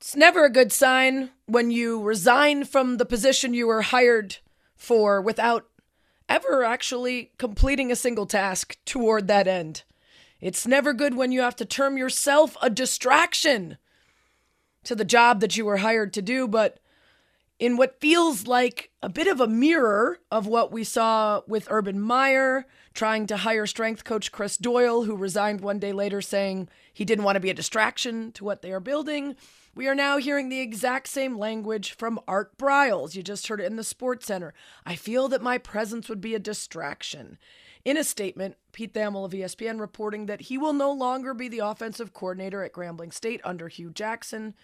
It's never a good sign when you resign from the position you were hired for without ever actually completing a single task toward that end. It's never good when you have to term yourself a distraction to the job that you were hired to do, but in what feels like a bit of a mirror of what we saw with Urban Meyer trying to hire strength coach Chris Doyle, who resigned one day later saying he didn't want to be a distraction to what they are building. We are now hearing the exact same language from Art Briles. You just heard it in the Sports Center. I feel that my presence would be a distraction. In a statement, Pete Thamel of ESPN reporting that he will no longer be the offensive coordinator at Grambling State under Hue Jackson.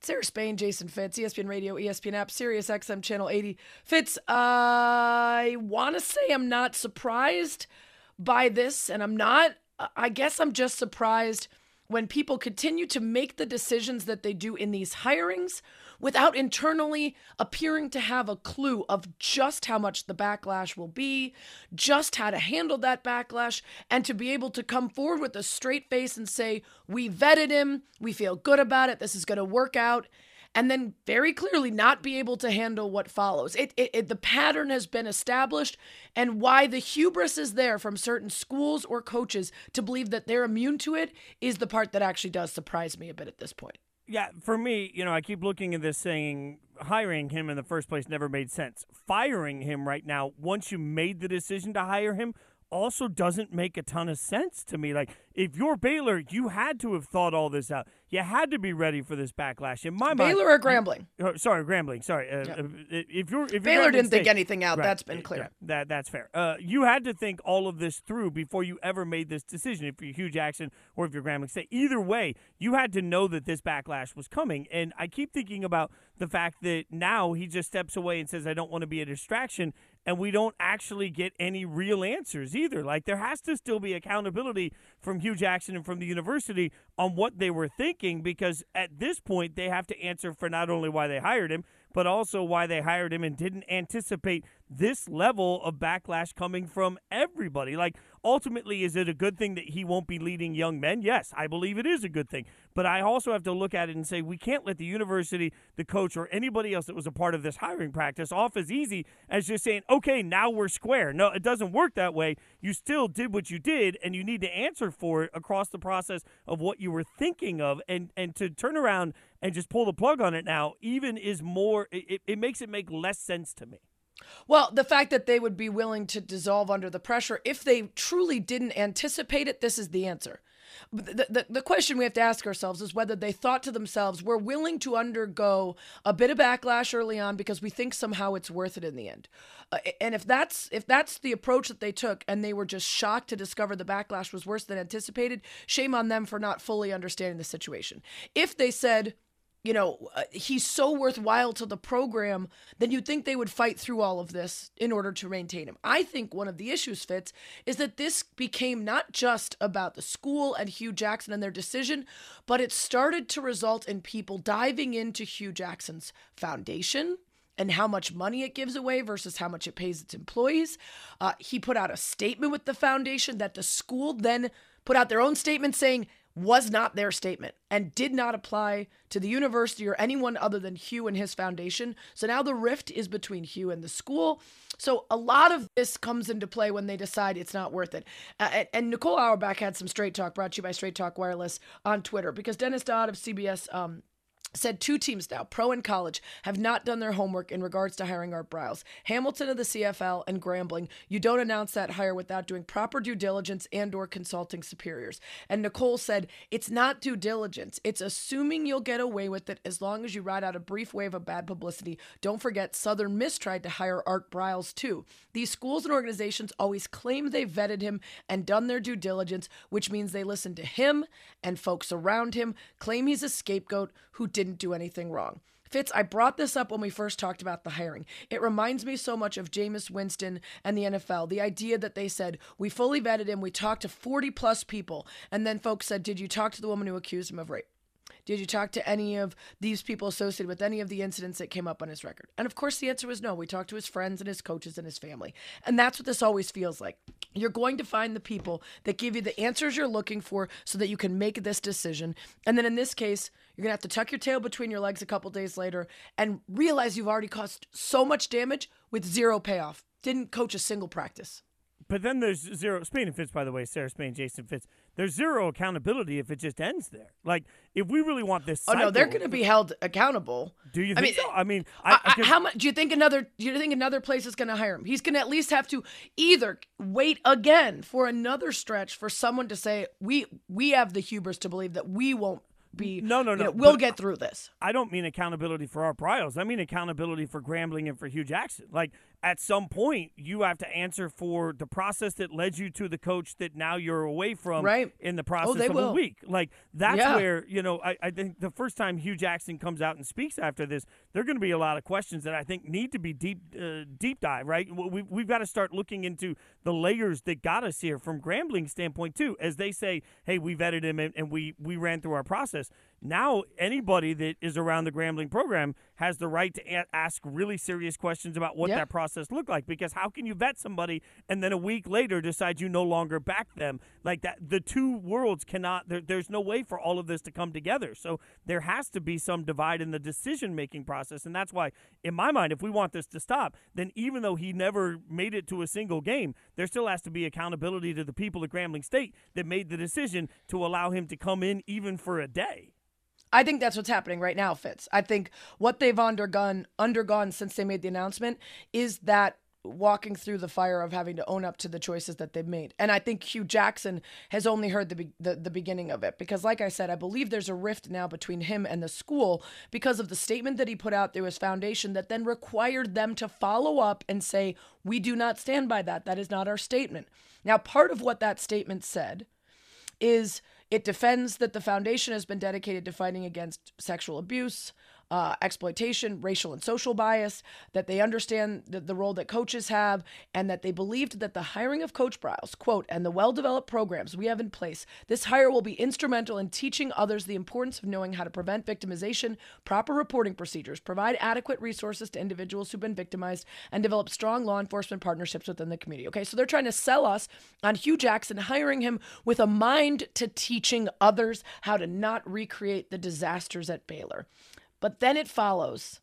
Sarah Spain, Jason Fitz, ESPN Radio, ESPN App, Sirius XM Channel 80. Fitz, I want to say I'm not surprised by this, and I'm not. I guess I'm just surprised when people continue to make the decisions that they do in these hirings without internally appearing to have a clue of just how much the backlash will be, just how to handle that backlash, and to be able to come forward with a straight face and say, We vetted him, we feel good about it, this is going to work out. And then very clearly not be able to handle what follows. It, it, it, the pattern has been established, and why the hubris is there from certain schools or coaches to believe that they're immune to it is the part that actually does surprise me a bit at this point yeah, for me, you know, I keep looking at this saying hiring him in the first place never made sense. Firing him right now, once you made the decision to hire him, also doesn't make a ton of sense to me. Like, if you're Baylor, you had to have thought all this out. You had to be ready for this backlash. In my Baylor mind, or Grambling? You, uh, sorry, Grambling. Sorry. Uh, yeah. Uh, if you're if Baylor you're didn't State, think anything out. Right, that's been clear. Yeah, that that's fair. Uh, you had to think all of this through before you ever made this decision. If you're Hue Jackson or if you're Grambling State, either way, you had to know that this backlash was coming. And I keep thinking about the fact that now he just steps away and says, "I don't want to be a distraction." And we don't actually get any real answers either. Like there has to still be accountability from Hue Jackson and from the university on what they were thinking because at this point they have to answer for not only why they hired him, but also why they hired him and didn't anticipate this level of backlash coming from everybody. Like, ultimately, is it a good thing that he won't be leading young men? Yes, I believe it is a good thing. But I also have to look at it and say we can't let the university, the coach, or anybody else that was a part of this hiring practice off as easy as just saying, okay, now we're square. No, it doesn't work that way. You still did what you did, and you need to answer for it across the process of what you were thinking of. And, and to turn around and just pull the plug on it now, even is more, it, it makes it make less sense to me. Well, the fact that they would be willing to dissolve under the pressure, if they truly didn't anticipate it, this is the answer. The, the, the, question we have to ask ourselves is whether they thought to themselves, we're willing to undergo a bit of backlash early on because we think somehow it's worth it in the end. Uh, and if that's if that's the approach that they took and they were just shocked to discover the backlash was worse than anticipated, shame on them for not fully understanding the situation. If they said, you know, uh, he's so worthwhile to the program, then you'd think they would fight through all of this in order to maintain him. I think one of the issues, Fitz, is that this became not just about the school and Hue Jackson and their decision, but it started to result in people diving into Hue Jackson's foundation and how much money it gives away versus how much it pays its employees. Uh, he put out a statement with the foundation that the school then put out their own statement saying, was not their statement and did not apply to the university or anyone other than Hue and his foundation. So now the rift is between Hue and the school. So a lot of this comes into play when they decide it's not worth it. Uh, and Nicole Auerbach had some straight talk brought to you by Straight Talk Wireless on Twitter because Dennis Dodd of CBS um, said two teams now, pro and college, have not done their homework in regards to hiring Art Briles. Hamilton of the CFL and Grambling, you don't announce that hire without doing proper due diligence and or consulting superiors. And Nicole said, it's not due diligence. It's assuming you'll get away with it as long as you ride out a brief wave of bad publicity. Don't forget, Southern Miss tried to hire Art Briles too. These schools and organizations always claim they vetted him and done their due diligence, which means they listen to him and folks around him, claim he's a scapegoat who didn't do anything wrong. Fitz, I brought this up when we first talked about the hiring. It reminds me so much of Jameis Winston and the NFL. The idea that they said, we fully vetted him, we talked to 40 plus people, and then folks said, Did you talk to the woman who accused him of rape? Did you talk to any of these people associated with any of the incidents that came up on his record? And of course, the answer was no. We talked to his friends and his coaches and his family. And that's what this always feels like. You're going to find the people that give you the answers you're looking for so that you can make this decision. And then in this case, you're going to have to tuck your tail between your legs a couple days later and realize you've already caused so much damage with zero payoff. Didn't coach a single practice. But then there's zero. Spain and Fitz, by the way, Sarah Spain, Jason Fitz. There's zero accountability if it just ends there. Like, if we really want this, cycle, oh no, they're going to be held accountable. Do you I mean, so? I mean, uh, I, I, uh, I, how much do you think another? Do you think another place is going to hire him? He's going to at least have to either wait again for another stretch for someone to say we we have the hubris to believe that we won't be. No, no, you no, know, we'll get through this. I don't mean accountability for Art Briles. I mean accountability for Grambling and for Hue Jackson. Like at some point, you have to answer for the process that led you to the coach that now you're away from Right. in the process they of a week. Like that's Yeah. where you know I, I think the first time Hue Jackson comes out and speaks after this, there are going to be a lot of questions that I think need to be deep uh, deep dive. Right, we, we've got to start looking into the layers that got us here from Grambling's standpoint too. As they say, hey, we vetted him and, and we we ran through our process. Now anybody that is around the Grambling program has the right to a- ask really serious questions about what Yeah. that process looked like. Because how can you vet somebody and then a week later decide you no longer back them like that? The two worlds cannot. There, there's no way for all of this to come together. So there has to be some divide in the decision making process, and that's why, in my mind, if we want this to stop, then even though he never made it to a single game, there still has to be accountability to the people at Grambling State that made the decision to allow him to come in even for a day. I think that's what's happening right now, Fitz. I think what they've undergone undergone since they made the announcement is that walking through the fire of having to own up to the choices that they've made. And I think Hue Jackson has only heard the, the the beginning of it because like I said, I believe there's a rift now between him and the school because of the statement that he put out through his foundation that then required them to follow up and say, "We do not stand by that. That is not our statement." Now, part of what that statement said is it defends that the foundation has been dedicated to fighting against sexual abuse, uh, exploitation, racial and social bias, that they understand the, the role that coaches have, and that they believed that the hiring of Coach Briles, quote, and the well developed programs we have in place, this hire will be instrumental in teaching others the importance of knowing how to prevent victimization, proper reporting procedures, provide adequate resources to individuals who've been victimized, and develop strong law enforcement partnerships within the community. Okay, so they're trying to sell us on Hue Jackson hiring him with a mind to teaching others how to not recreate the disasters at Baylor. But then it follows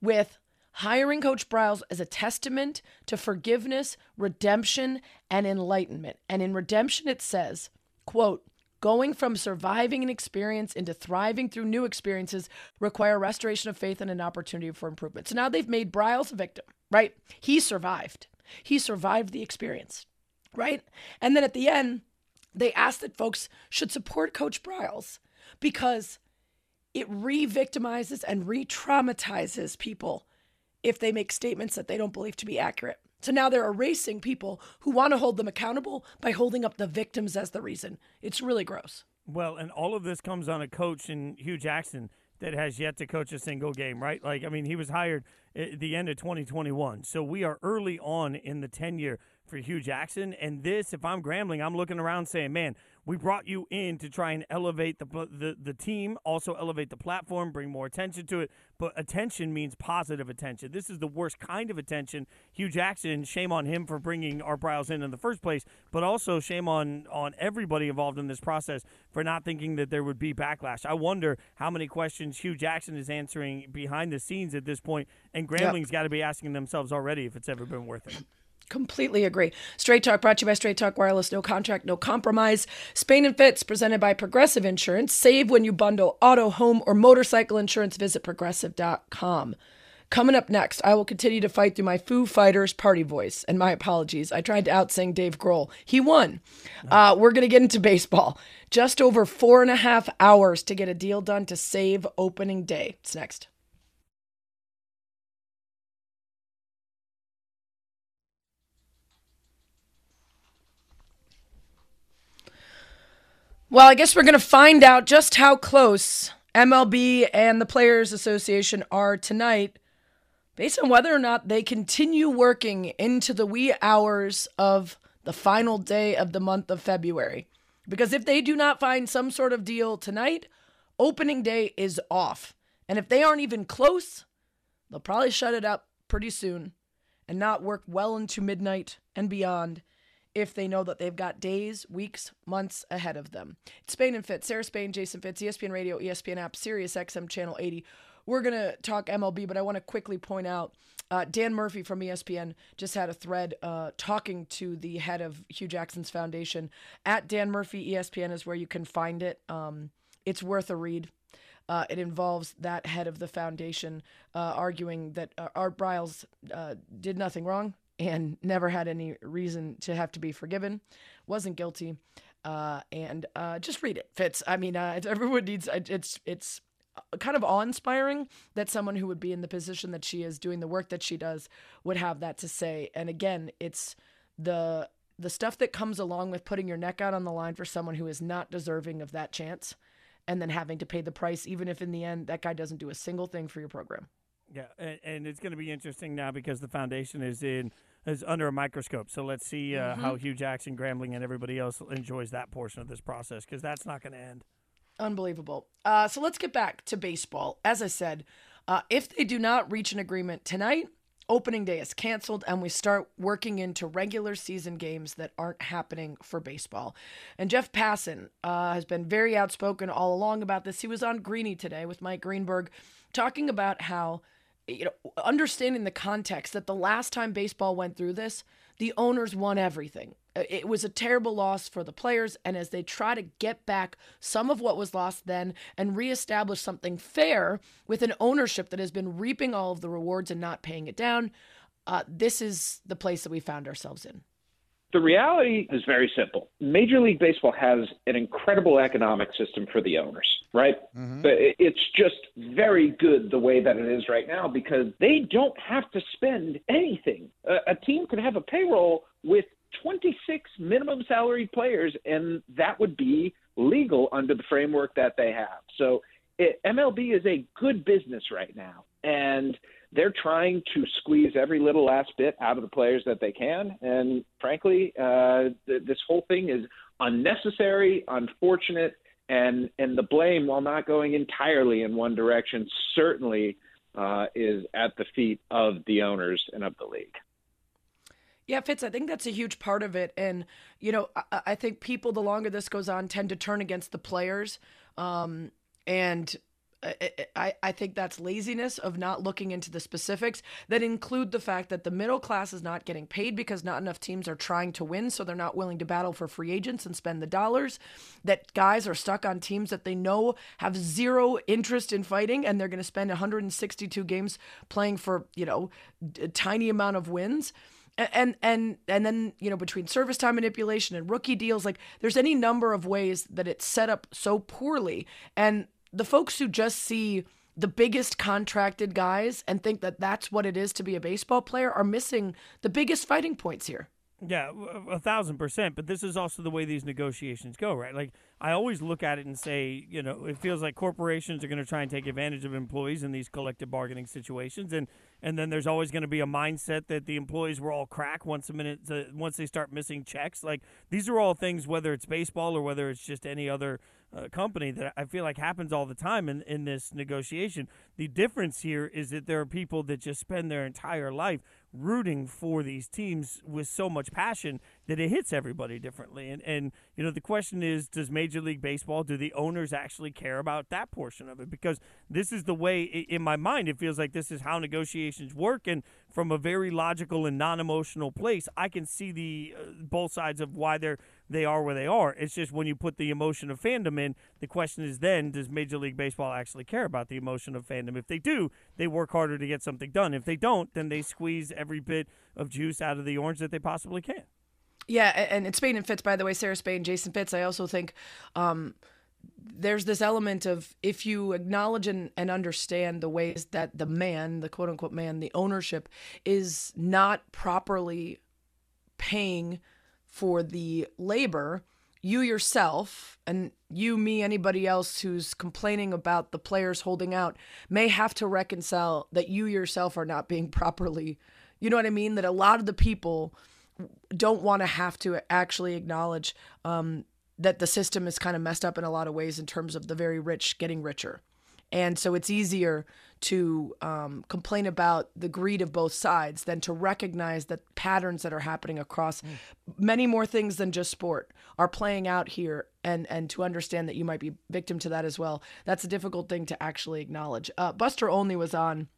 with hiring Coach Briles as a testament to forgiveness, redemption, and enlightenment. And in redemption, it says, quote, Going from surviving an experience into thriving through new experiences require restoration of faith and an opportunity for improvement. So now they've made Briles a victim, right? He survived. He survived the experience, right? And then at the end, they asked that folks should support Coach Briles because it re victimizes and re traumatizes people if they make statements that they don't believe to be accurate. So now they're erasing people who want to hold them accountable by holding up the victims as the reason. It's really gross. Well, and all of this comes on a coach in Hue Jackson that has yet to coach a single game, right? Like, I mean, he was hired at the end of 2021. So we are early on in the tenure for Hue Jackson. And this, if I'm Grambling, I'm looking around saying, man, we brought you in to try and elevate the, the the team, also elevate the platform, bring more attention to it. But attention means positive attention. This is the worst kind of attention. Hue Jackson, shame on him for bringing Art Briles in in the first place, but also shame on on everybody involved in this process for not thinking that there would be backlash. I wonder how many questions Hue Jackson is answering behind the scenes at this point, and Grambling's got to be asking themselves already if it's ever been worth it. Completely agree. Straight Talk brought to you by Straight Talk Wireless. No contract, no compromise. Spain and Fitz presented by Progressive Insurance. Save when you bundle auto, home, or motorcycle insurance. Visit progressive.com. Coming up next, I will continue to fight through my Foo Fighters party voice. And my apologies. I tried to outsing Dave Grohl. He won. Uh, we're going to get into baseball. Just over four and a half hours to get a deal done to save opening day. It's next. Well, I guess we're going to find out just how close MLB and the Players Association are tonight based on whether or not they continue working into the wee hours of the final day of the month of February. Because if they do not find some sort of deal tonight, Opening day is off. And if they aren't even close, they'll probably shut it up pretty soon and not work well into midnight and beyond if they know that they've got days, weeks, months ahead of them. It's Spain and Fitz, Sarah Spain, Jason Fitz, ESPN Radio, ESPN app, Sirius XM Channel 80. We're going to talk MLB, but I want to quickly point out uh, Dan Murphy from ESPN just had a thread uh, talking to the head of Hue Jackson's foundation. At Dan Murphy ESPN is where you can find it. Um, it's worth a read. Uh, it involves that head of the foundation uh, arguing that uh, Art Briles uh, did nothing wrong and never had any reason to have to be forgiven, wasn't guilty. Uh, and uh, just read it, Fitz. I mean, everyone needs. It's it's kind of awe-inspiring that someone who would be in the position that she is, doing the work that she does, would have that to say. And again, it's the the stuff that comes along with putting your neck out on the line for someone who is not deserving of that chance and then having to pay the price, even if in the end that guy doesn't do a single thing for your program. Yeah, and, and it's going to be interesting now because the foundation is in is under a microscope. So let's see uh, mm-hmm. how Hue Jackson, Grambling, and everybody else enjoys that portion of this process because that's not going to end. Unbelievable. Uh, so let's get back to baseball. As I said, uh, if they do not reach an agreement tonight, opening day is canceled and we start working into regular season games that aren't happening for baseball. And Jeff Passan uh, has been very outspoken all along about this. He was on Greeny today with Mike Greenberg talking about how, you know, understanding the context that the last time baseball went through this, the owners won everything. Uh, it was a terrible loss for the players, and as they try to get back some of what was lost then and reestablish something fair with an ownership that has been reaping all of the rewards and not paying it down, uh, this is the place that we found ourselves in. The reality is very simple. Major League Baseball has an incredible economic system for the owners, right? Mm-hmm. But it's just very good the way that it is right now because they don't have to spend anything. A, a team can have a payroll with 26 minimum salaried players, and that would be legal under the framework that they have. So it, MLB is a good business right now, and they're trying to squeeze every little last bit out of the players that they can. And frankly, uh, th- this whole thing is unnecessary, unfortunate, and and the blame, while not going entirely in one direction, certainly uh, is at the feet of the owners and of the league. Yeah, Fitz, I think that's a huge part of it. And, you know, I, I think people, the longer this goes on, tend to turn against the players. Um, and uh, uh, uh, I, I think that's laziness of not looking into the specifics that include the fact that the middle class is not getting paid because not enough teams are trying to win, so they're not willing to battle for free agents and spend the dollars. That guys are stuck on teams that they know have zero interest in fighting, and they're going to spend 162 games playing for you know a tiny amount of wins and and and then you know between service time manipulation and rookie deals like there's any number of ways that it's set up so poorly and the folks who just see the biggest contracted guys and think that that's what it is to be a baseball player are missing the biggest fighting points here yeah, a thousand percent. But this is also the way these negotiations go, right? Like I always look at it and say, you know, it feels like corporations are going to try and take advantage of employees in these collective bargaining situations, and and then there's always going to be a mindset that the employees were all crack once a minute to, once they start missing checks. Like these are all things, whether it's baseball or whether it's just any other uh, company that I feel like happens all the time in, in this negotiation. The difference here is that there are people that just spend their entire life rooting for these teams with so much passion that it hits everybody differently. And and you know the question is, does Major League Baseball, do the owners actually care about that portion of it? Because this is the way, in my mind, it feels like this is how negotiations work. And from a very logical and non-emotional place, I can see the uh, both sides of why they're they are where they are. It's just when you put the emotion of fandom in, the question is then does Major League Baseball actually care about the emotion of fandom? If they do, they work harder to get something done. If they don't, then they squeeze every bit of juice out of the orange that they possibly can. Yeah, and it's Spain and Fitz, by the way, Sarah Spain, Jason Fitz. I also think um, there's this element of if you acknowledge and, and understand the ways that the man, the quote unquote man, the ownership is not properly paying for the labor, you yourself and you, me, anybody else who's complaining about the players holding out may have to reconcile that you yourself are not being properly, you know what I mean? That a lot of the people don't want to have to actually acknowledge um, that the system is kind of messed up in a lot of ways in terms of the very rich getting richer. And so it's easier to um, complain about the greed of both sides than to recognize that patterns that are happening across mm. many more things than just sport are playing out here and and to understand that you might be victim to that as well that's a difficult thing to actually acknowledge uh, Buster Olney was on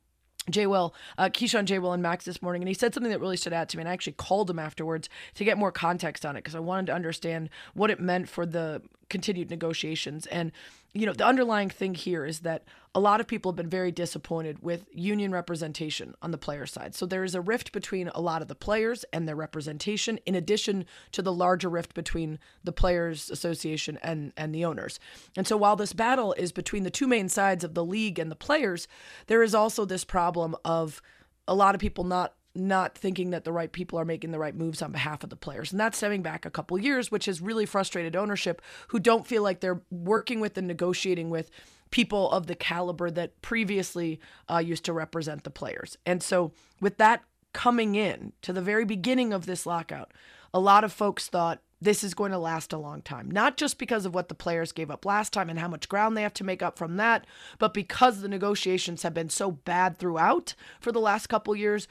Jay Will, uh, Keyshawn J. Will and Max this morning, and he said something that really stood out to me. And I actually called him afterwards to get more context on it because I wanted to understand what it meant for the continued negotiations. And you know, the underlying thing here is that a lot of people have been very disappointed with union representation on the player side. So there is a rift between a lot of the players and their representation, in addition to the larger rift between the Players Association and, and the owners. And so while this battle is between the two main sides of the league and the players, there is also this problem of a lot of people not not thinking that the right people are making the right moves on behalf of the players. And that's stemming back a couple years, which has really frustrated ownership who don't feel like they're working with and negotiating with people of the caliber that previously uh, used to represent the players. And so, with that coming in to the very beginning of this lockout, a lot of folks thought this is going to last a long time. Not just because of what the players gave up last time and how much ground they have to make up from that, but because the negotiations have been so bad throughout for the last couple years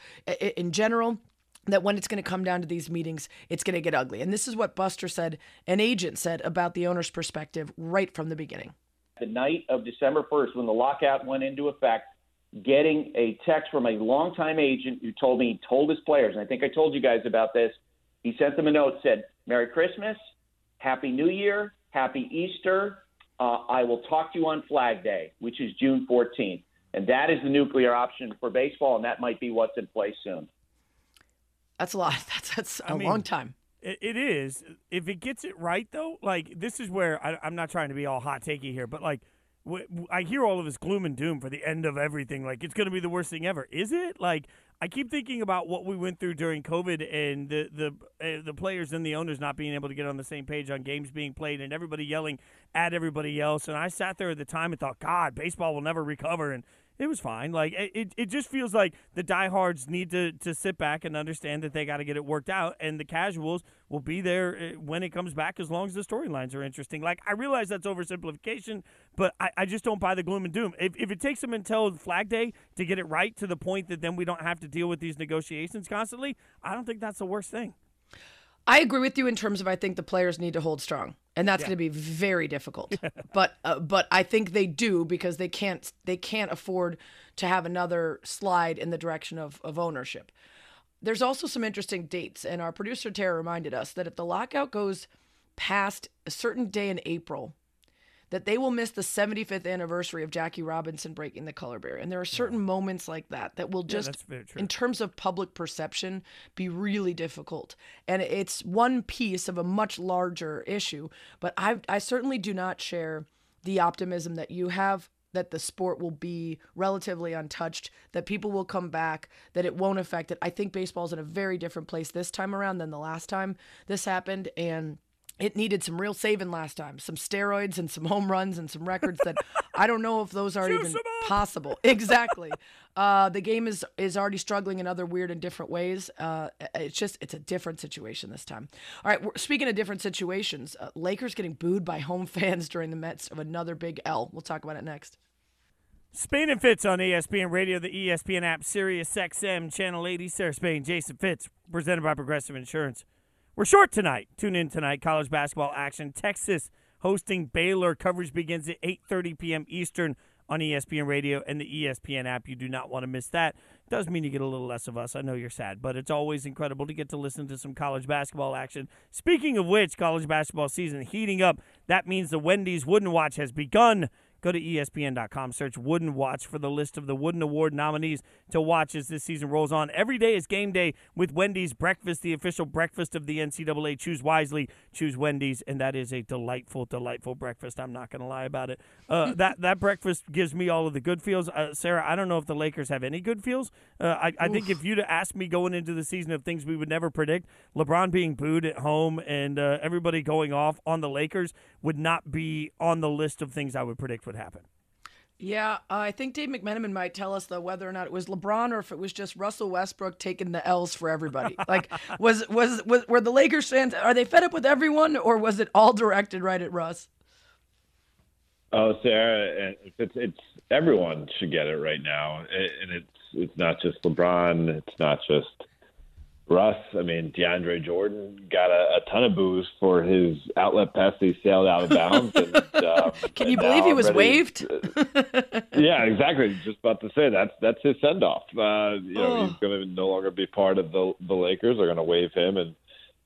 in general that when it's going to come down to these meetings, it's going to get ugly. And this is what Buster said, an agent said about the owner's perspective right from the beginning. The night of December 1st, when the lockout went into effect, getting a text from a longtime agent who told me he told his players, and I think I told you guys about this. He sent them a note, said, Merry Christmas, Happy New Year, Happy Easter. Uh, I will talk to you on Flag Day, which is June 14th. And that is the nuclear option for baseball, and that might be what's in place soon. That's a lot. That's, that's a I mean, long time. It, it is. If it gets it right, though, like this is where I, I'm not trying to be all hot takey here, but like I hear all of this gloom and doom for the end of everything. Like it's going to be the worst thing ever. Is it? Like I keep thinking about what we went through during COVID and the the uh, the players and the owners not being able to get on the same page on games being played and everybody yelling at everybody else. And I sat there at the time and thought, God, baseball will never recover. And it was fine. Like it, it just feels like the diehards need to to sit back and understand that they got to get it worked out, and the casuals will be there eh, when it comes back as long as the storylines are interesting. Like I realize that's oversimplification, but I, I just don't buy the gloom and doom. If if it takes them until Flag Day to get it right to the point that then we don't have to deal with these negotiations constantly, I don't think that's the worst thing. I agree with you in terms of I think the players need to hold strong, and that's yeah. going to be very difficult. but uh, but I think they do because they can't they can't afford to have another slide in the direction of of ownership. There's also some interesting dates, and our producer Tara reminded us that if the lockout goes past a certain day in April, that they will miss the 75th anniversary of Jackie Robinson breaking the color barrier. And there are certain yeah. moments like that that will just, yeah, in terms of public perception, be really difficult. And it's one piece of a much larger issue. But I, I certainly do not share the optimism that you have that the sport will be relatively untouched, that people will come back, that it won't affect it. I think baseball's in a very different place this time around than the last time this happened. And it needed some real saving last time, some steroids and some home runs and some records that I don't know if those are even possible. Exactly. Uh, the game is is already struggling in other weird and different ways. Uh, it's just it's a different situation this time. All right, speaking of different situations, uh, Lakers getting booed by home fans during the midst of another big L. We'll talk about it next. Spain and Fitz on ESPN Radio, the ESPN app, Sirius XM, Channel 80. Sarah Spain, Jason Fitz, presented by Progressive Insurance. We're short tonight. Tune in tonight. College basketball action. Texas hosting Baylor. Coverage begins at 8:30 p.m. Eastern on ESPN Radio and the ESPN app. You do not want to miss that. Does mean you get a little less of us. I know you're sad, but it's always incredible to get to listen to some college basketball action. Speaking of which, college basketball season heating up. That means the Wendy's Wooden Watch has begun. Go to ESPN.com, search Wooden Watch for the list of the Wooden Award nominees to watch as this season rolls on. Every day is game day with Wendy's Breakfast, the official breakfast of the NCAA. Choose wisely, choose Wendy's, and that is a delightful, delightful breakfast. I'm not going to lie about it. Uh, that that breakfast gives me all of the good feels. Uh, Sarah, I don't know if the Lakers have any good feels. Uh, I, I think if you'd asked me going into the season of things we would never predict, LeBron being booed at home and uh, everybody going off on the Lakers would not be on the list of things I would predict would happen. Yeah, uh, I think Dave McMenamin might tell us though whether or not it was LeBron or if it was just Russell Westbrook taking the L's for everybody. like, was, was was were the Lakers fans are they fed up with everyone or was it all directed right at Russ? Oh, Sarah, it's it's everyone should get it right now, and it's it's not just LeBron, it's not just Russ, I mean, DeAndre Jordan got a, a ton of boos for his outlet pass. He sailed out of bounds. And, um, Can you believe he was waived? yeah, exactly. Just about to say that's that's his send off. Uh, you know, Oh. he's going to no longer be part of the the Lakers. They're going to waive him and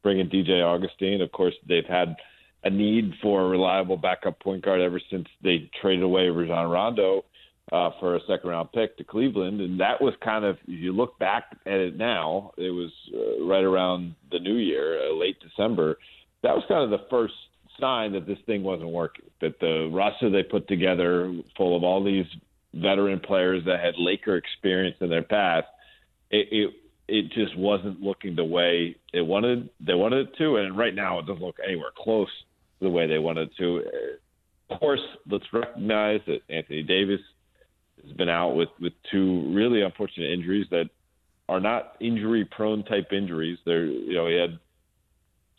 bring in DJ Augustin. Of course, they've had a need for a reliable backup point guard ever since they traded away Rajon Rondo uh, for a second round pick to Cleveland, and that was kind of if you look back at it now, it was uh, right around the new year, uh, late December. That was kind of the first sign that this thing wasn't working. That the roster they put together, full of all these veteran players that had Laker experience in their past, it, it it just wasn't looking the way it wanted. They wanted it to, and right now it doesn't look anywhere close to the way they wanted it to. Of course, let's recognize that Anthony Davis has been out with with two really unfortunate injuries that are not injury prone type injuries. They're you know he had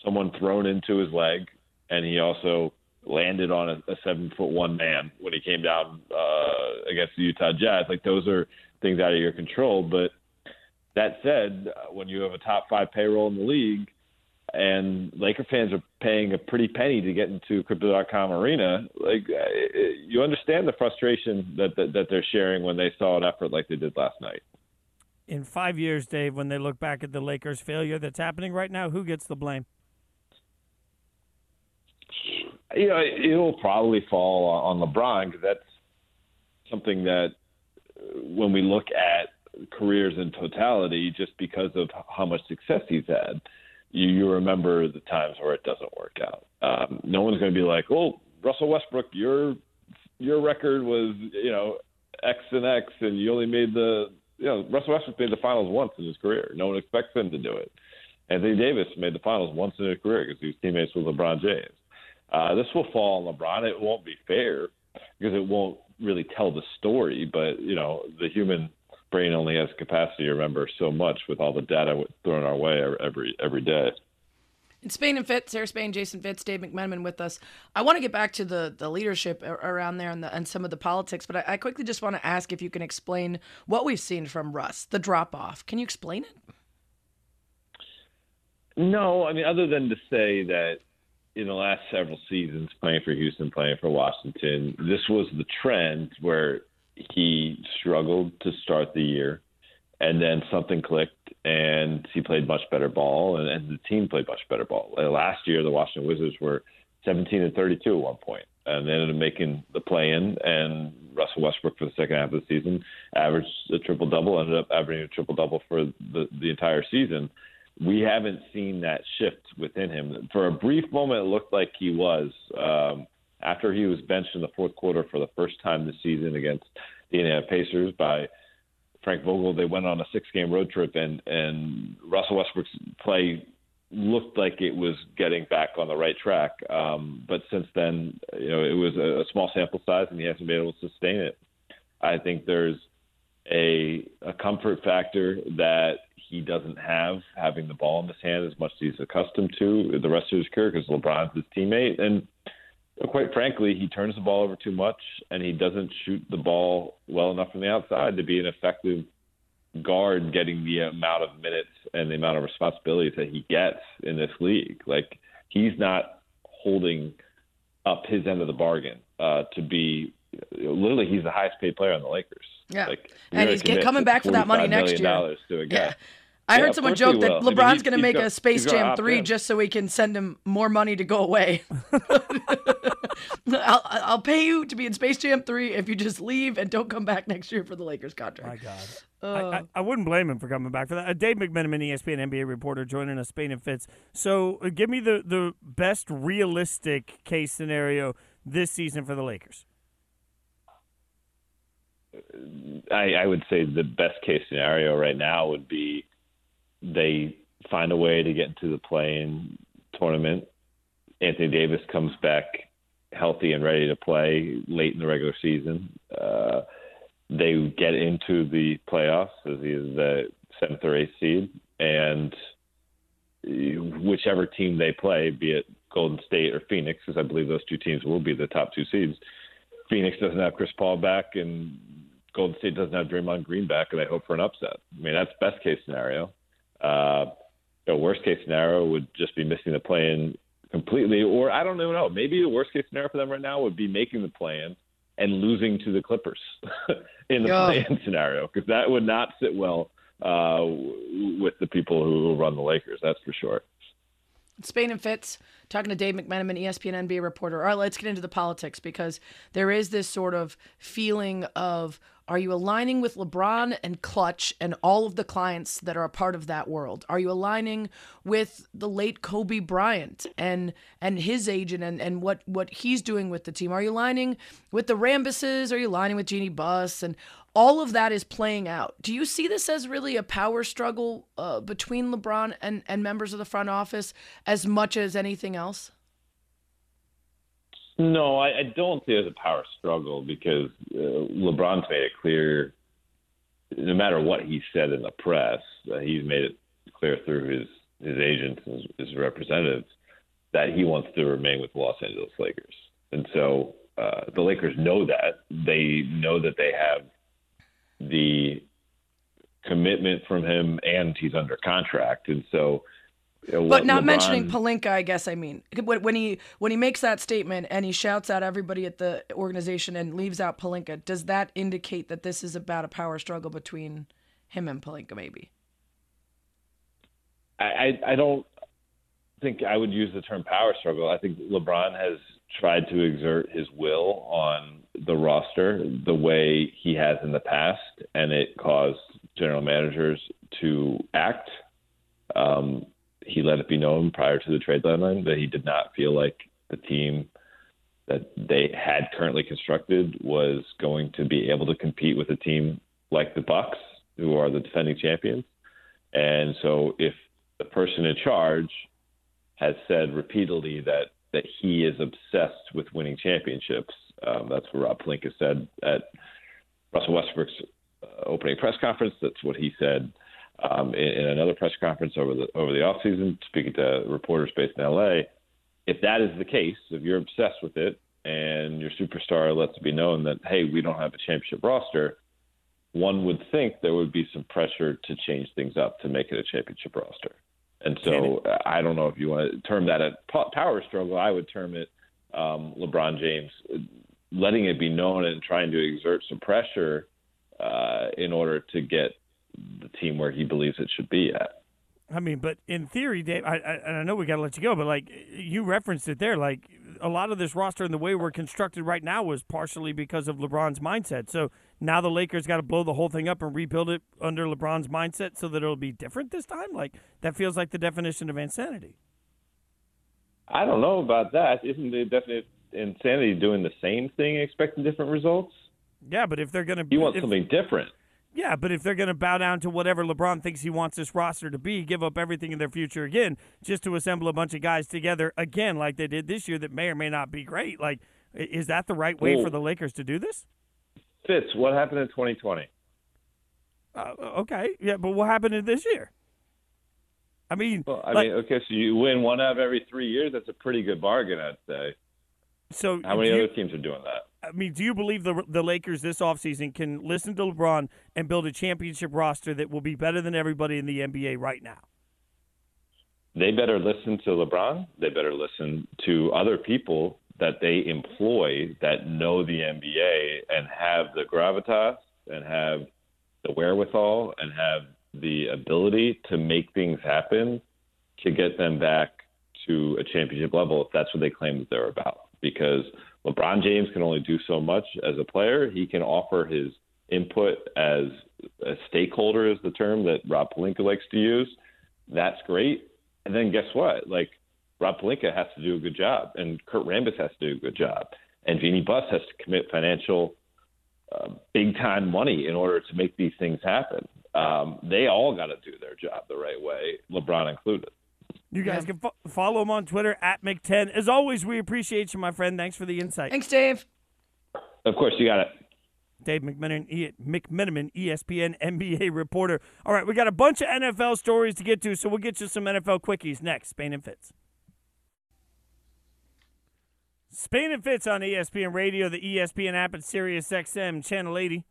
someone thrown into his leg, and he also landed on a, a seven foot one man when he came down uh, against the Utah Jazz. Like those are things out of your control. But that said, when you have a top five payroll in the league. And Laker fans are paying a pretty penny to get into Crypto.com Arena. Like, uh, you understand the frustration that, that that they're sharing when they saw an effort like they did last night. In five years, Dave, when they look back at the Lakers' failure that's happening right now, who gets the blame? you know, it'll probably fall on LeBron because that's something that uh, when we look at careers in totality, just because of how much success he's had, you, you remember the times where it doesn't work out. Um, no one's going to be like, "Oh, Russell Westbrook, your your record was you know X and X, and you only made the you know Russell Westbrook made the finals once in his career. No one expects him to do it. Anthony Davis made the finals once in his career because he was teammates with LeBron James. Uh, this will fall on LeBron. It won't be fair because it won't really tell the story. But you know, the human brain only has capacity to remember so much with all the data thrown our way every every day. In Spain and Fitz, Sarah Spain, Jason Fitz, Dave McMenamin with us. I want to get back to the, the leadership around there and, the, and some of the politics, but I, I quickly just want to ask if you can explain what we've seen from Russ, the drop off. Can you explain it? No, I mean, other than to say that in the last several seasons, playing for Houston, playing for Washington, this was the trend where he struggled to start the year, and then something clicked, and he played much better ball, and, and the team played much better ball. Uh, Last year, the Washington Wizards were 17 and 32 at one point, and they ended up making the play-in, and Russell Westbrook for the second half of the season averaged a triple double, ended up averaging a triple double for the the entire season we haven't seen that shift within him. For a brief moment, it looked like he was. Um, after he was benched in the fourth quarter for the first time this season against the Indiana Pacers by Frank Vogel, they went on a six-game road trip, and and Russell Westbrook's play looked like it was getting back on the right track. Um, but since then, you know, it was a, a small sample size, and he hasn't been able to sustain it. I think there's a a comfort factor that he doesn't have having the ball in his hand as much as he's accustomed to the rest of his career because LeBron's his teammate. And quite frankly, he turns the ball over too much and he doesn't shoot the ball well enough from the outside to be an effective guard getting the amount of minutes and the amount of responsibilities that he gets in this league. Like he's not holding up his end of the bargain uh, to be literally he's the highest paid player on the Lakers. Yeah. Like, And he's coming back for that money next year. dollars To a guy. Yeah. I Yeah, heard someone course he joke that will. I mean, LeBron's going to make got- a Space Jam 3 in. just so he can send him more money to go away. I'll, I'll pay you to be in Space Jam 3 if you just leave and don't come back next year for the Lakers contract. My contract. God. Uh, I, I, I wouldn't blame him for coming back for that. Uh, Dave McMenamin, ESPN NBA reporter, joining us, Spain and Fitz. So, uh, give me the, the best realistic case scenario this season for the Lakers. I, I would say the best case scenario right now would be they find a way to get into the play-in tournament. Anthony Davis comes back healthy and ready to play late in the regular season. Uh, they get into the playoffs as either the seventh or eighth seed, and whichever team they play, be it Golden State or Phoenix, because I believe those two teams will be the top two seeds. Phoenix doesn't have Chris Paul back, and Golden State doesn't have Draymond Green back, and they hope for an upset. I mean, that's best case scenario. Uh, the worst case scenario would just be missing the play-in completely, or I don't even know. Maybe the worst case scenario for them right now would be making the play-in and losing to the Clippers in the yeah. play-in scenario, because that would not sit well uh, with the people who run the Lakers. That's for sure. Spain and Fitz talking to Dave McMenamin, ESPN NBA reporter. All right, let's get into the politics because there is this sort of feeling of are you aligning with LeBron and Klutch and all of the clients that are a part of that world? Are you aligning with the late Kobe Bryant and and his agent and, and what, what he's doing with the team? Are you aligning with the Rambises? Are you aligning with Jeannie Buss and all of that is playing out. Do you see this as really a power struggle uh, between LeBron and, and members of the front office as much as anything else? No, I, I don't see it as a power struggle because uh, LeBron's made it clear, no matter what he said in the press, uh, he's made it clear through his his agents, his, his representatives, that he wants to remain with the Los Angeles Lakers. And so uh, the Lakers know that. They know that they have the commitment from him, and he's under contract, and so. But not LeBron, mentioning Pelinka, I guess I mean when he when he makes that statement and he shouts out everybody at the organization and leaves out Pelinka, does that indicate that this is about a power struggle between him and Pelinka? Maybe. I, I, I don't think I would use the term power struggle. I think LeBron has tried to exert his will on the roster the way he has in the past, and it caused general managers to act. Um, he let it be known prior to the trade deadline that he did not feel like the team that they had currently constructed was going to be able to compete with a team like the Bucks, who are the defending champions. And so, if the person in charge has said repeatedly that that he is obsessed with winning championships. Um, that's what Rob Pelinka said at Russell Westbrook's uh, opening press conference. That's what he said um, in, in, another press conference over the over the offseason, speaking to reporters based in LA. If that is the case, if you're obsessed with it and your superstar lets it be known that hey, we don't have a championship roster, one would think there would be some pressure to change things up to make it a championship roster. And so I don't know if you want to term that a power struggle. I would term it um, LeBron James letting it be known and trying to exert some pressure uh, in order to get the team where he believes it should be at. I mean, but in theory, Dave, I, I, I know we got to let you go, but like you referenced it there, like a lot of this roster and the way we're constructed right now was partially because of LeBron's mindset. So now the Lakers got to blow the whole thing up and rebuild it under LeBron's mindset so that it'll be different this time. Like that feels like the definition of insanity. I don't know about that. Isn't the definition insanity doing the same thing, expecting different results? Yeah, but if they're going to, you want if, something different. Yeah, but if they're going to bow down to whatever LeBron thinks he wants this roster to be, give up everything in their future again, just to assemble a bunch of guys together again, like they did this year, that may or may not be great. Like, is that the right way well, for the Lakers to do this? Fitz, what happened in 2020? Uh, okay, yeah, but what happened in this year? I mean, well, I like, mean, okay, so you win one out of every three years. That's a pretty good bargain, I'd say. So how many you, other teams are doing that? I mean, do you believe the the Lakers this offseason can listen to LeBron and build a championship roster that will be better than everybody in the NBA right now? They better listen to LeBron. They better listen to other people that they employ that know the NBA and have the gravitas and have the wherewithal and have the ability to make things happen to get them back to a championship level if that's what they claim that they're about. Because LeBron James can only do so much as a player. He can offer his input as a stakeholder is the term that Rob Pelinka likes to use. That's great. And then guess what? Like Rob Pelinka has to do a good job, and Kurt Rambis has to do a good job, and Jeannie Buss has to commit financial uh, big time money in order to make these things happen. Um, they all got to do their job the right way, LeBron included. You guys Yeah. can fo- follow him on Twitter at Mc10. As always, we appreciate you, my friend. Thanks for the insight. Thanks, Dave. Of course, you got it. Dave McMenamin, e- McMenamin, ESPN NBA reporter. All right, we got a bunch of NFL stories to get to, so we'll get you some NFL quickies next. Spain and Fitz. Spain and Fitz on ESPN Radio, the ESPN app, and Sirius XM Channel 80.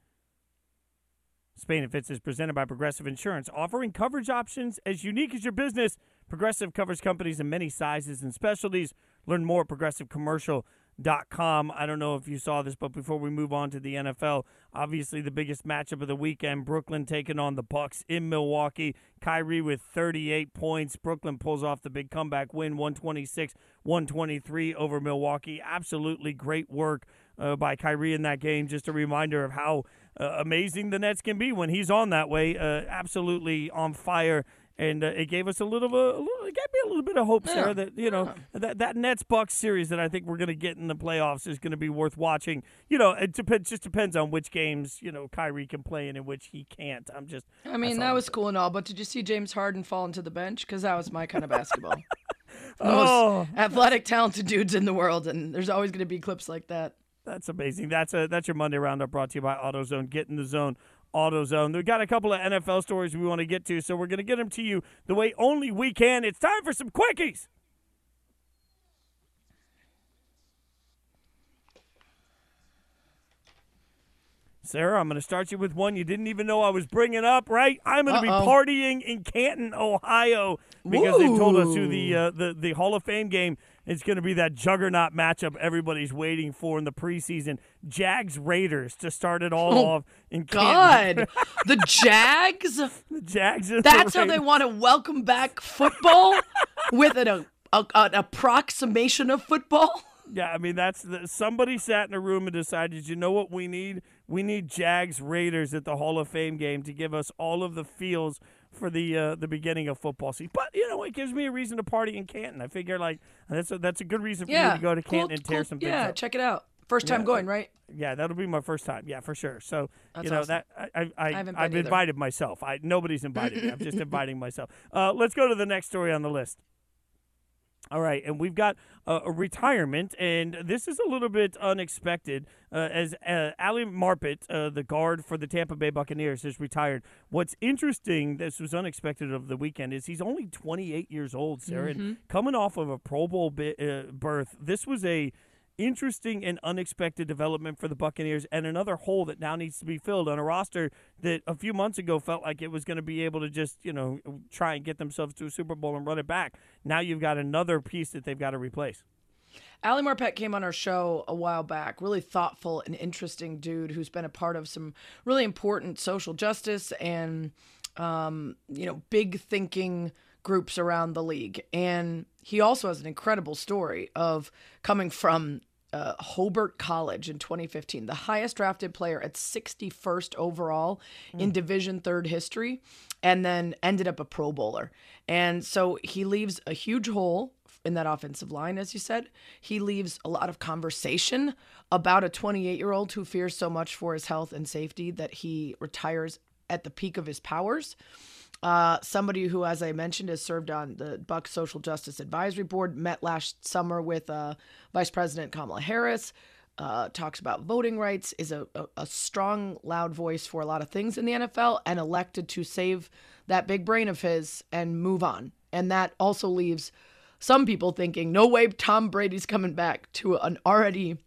Spain and Fitz is presented by Progressive Insurance, offering coverage options as unique as your business. Progressive covers companies in many sizes and specialties. Learn more at progressivecommercial.com. I don't know if you saw this, but before we move on to the NFL, obviously the biggest matchup of the weekend, Brooklyn taking on the Bucks in Milwaukee. Kyrie with 38 points. Brooklyn pulls off the big comeback win, 126-123 over Milwaukee. Absolutely great work uh, by Kyrie in that game. Just a reminder of how uh, amazing the Nets can be when he's on that way. Uh, absolutely on fire. And uh, it gave us a little, a, little, it gave me a little bit of hope, Sarah, that you know that that Nets Bucks series that I think we're going to get in the playoffs is going to be worth watching. You know, it depends, just depends on which games you know Kyrie can play and in and which he can't. I'm just, I mean, that was cool and all, but did you see James Harden fall into the bench? Because that was my kind of basketball. Oh. most athletic, talented dudes in the world, and there's always going to be clips like that. That's amazing. That's a that's your Monday roundup brought to you by AutoZone. Get in the zone, AutoZone. We've got a couple of NFL stories we want to get to, so we're going to get them to you the way only we can. It's time for some quickies. Sarah, I'm going to start you with one you didn't even know I was bringing up, right? I'm going to be Uh-oh. partying in Canton, Ohio, because they told us who the, uh, the the Hall of Fame game is going to be that juggernaut matchup everybody's waiting for in the preseason. Jags Raiders to start it all Oh, off in Canton. God, the Jags. the Jags. and the That's how they want to welcome back football with an, a, a, an approximation of football. Yeah, I mean that's the, somebody sat in a room and decided. You know what we need? We need Jags Raiders at the Hall of Fame game to give us all of the feels for the uh, the beginning of football season. But you know, it gives me a reason to party in Canton. I figure like that's a, that's a good reason for Yeah, me to go to cool, Canton and tear cool. some things Yeah, up. check it out. First time Yeah. going, right? Yeah, that'll be my first time. Yeah, for sure. So That's you know awesome. that I, I, I, haven't I've either. invited myself. I nobody's invited me. I'm just inviting myself. Uh, let's go to the next story on the list. All right, and we've got uh, a retirement, and this is a little bit unexpected. Uh, as uh, Ali Marpet, uh, the guard for the Tampa Bay Buccaneers, has retired. What's interesting, this was unexpected of the weekend, is he's only 28 years old, Sarah, and coming off of a Pro Bowl bi- uh, berth. This was a interesting and unexpected development for the Buccaneers and another hole that now needs to be filled on a roster that a few months ago felt like it was going to be able to just, you know, try and get themselves to a Super Bowl and run it back. Now you've got another piece that they've got to replace. Ali Marpet came on our show a while back. Really thoughtful and interesting dude who's been a part of some really important social justice and, um, you know, big thinking groups around the league. And he also has an incredible story of coming from uh, Hobart College in 2015, the highest drafted player at 61st overall in Division Third history, and then ended up a Pro Bowler. And so he leaves a huge hole in that offensive line, as you said. He leaves a lot of conversation about a 28 year old who fears so much for his health and safety that he retires at the peak of his powers. Uh, somebody who, as I mentioned, has served on the Buck Social Justice Advisory Board, met last summer with uh, Vice President Kamala Harris. Uh, talks about voting rights, is a, a, a strong, loud voice for a lot of things in the NFL, and elected to save that big brain of his and move on. And that also leaves some people thinking, no way Tom Brady's coming back to an already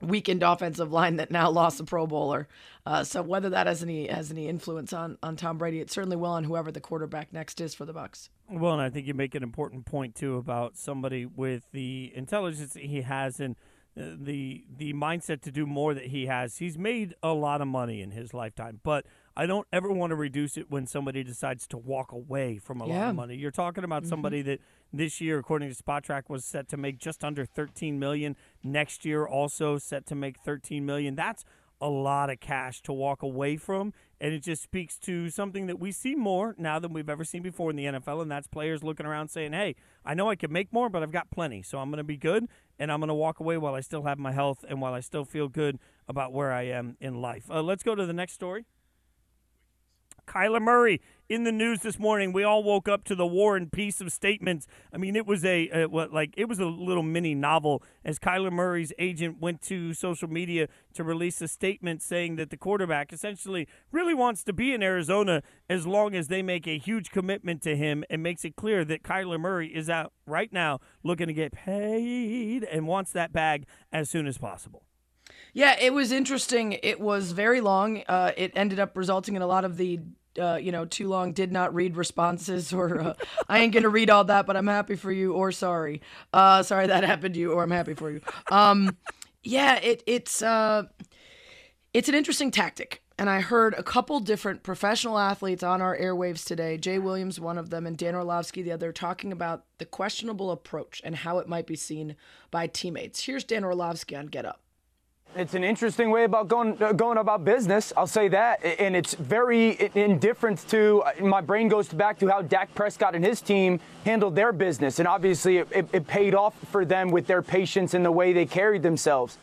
weakened offensive line that now lost a Pro Bowler. Uh, so whether that has any has any influence on on Tom Brady, it certainly will on whoever the quarterback next is for the Bucs. Well, and I think you make an important point too about somebody with the intelligence that he has and uh, the the mindset to do more that he has. He's made a lot of money in his lifetime, but I don't ever want to reduce it when somebody decides to walk away from a lot of money. You're talking about somebody that this year, according to Spotrac, was set to make just under 13 million. Next year, also set to make 13 million. That's a lot of cash to walk away from, and it just speaks to something that we see more now than we've ever seen before in the NFL, and that's players looking around saying, "Hey, I know I can make more, but I've got plenty, so I'm going to be good, and I'm going to walk away while I still have my health and while I still feel good about where I am in life." Uh, let's go to the next story. Kyler Murray in the news this morning. We all woke up to the war and peace of statements. I mean, it was a, a what like it was a little mini novel as Kyler Murray's agent went to social media to release a statement saying that the quarterback essentially really wants to be in Arizona as long as they make a huge commitment to him and makes it clear that Kyler Murray is out right now looking to get paid and wants that bag as soon as possible. Yeah, it was interesting. It was very long. Uh, it ended up resulting in a lot of the uh, you know, too long did not read responses, or uh, I ain't gonna read all that, but I'm happy for you, or sorry, uh, sorry that happened to you, or I'm happy for you. Um, yeah, it it's uh, it's an interesting tactic, and I heard a couple different professional athletes on our airwaves today. Jay Williams, one of them, and Dan Orlovsky, the other, talking about the questionable approach and how it might be seen by teammates. Here's Dan Orlovsky on Get Up. It's an interesting way about going uh, going about business. I'll say that, and it's very indifferent to. Uh, my brain goes back to how Dak Prescott and his team handled their business, and obviously it, it, it paid off for them with their patience and the way they carried themselves.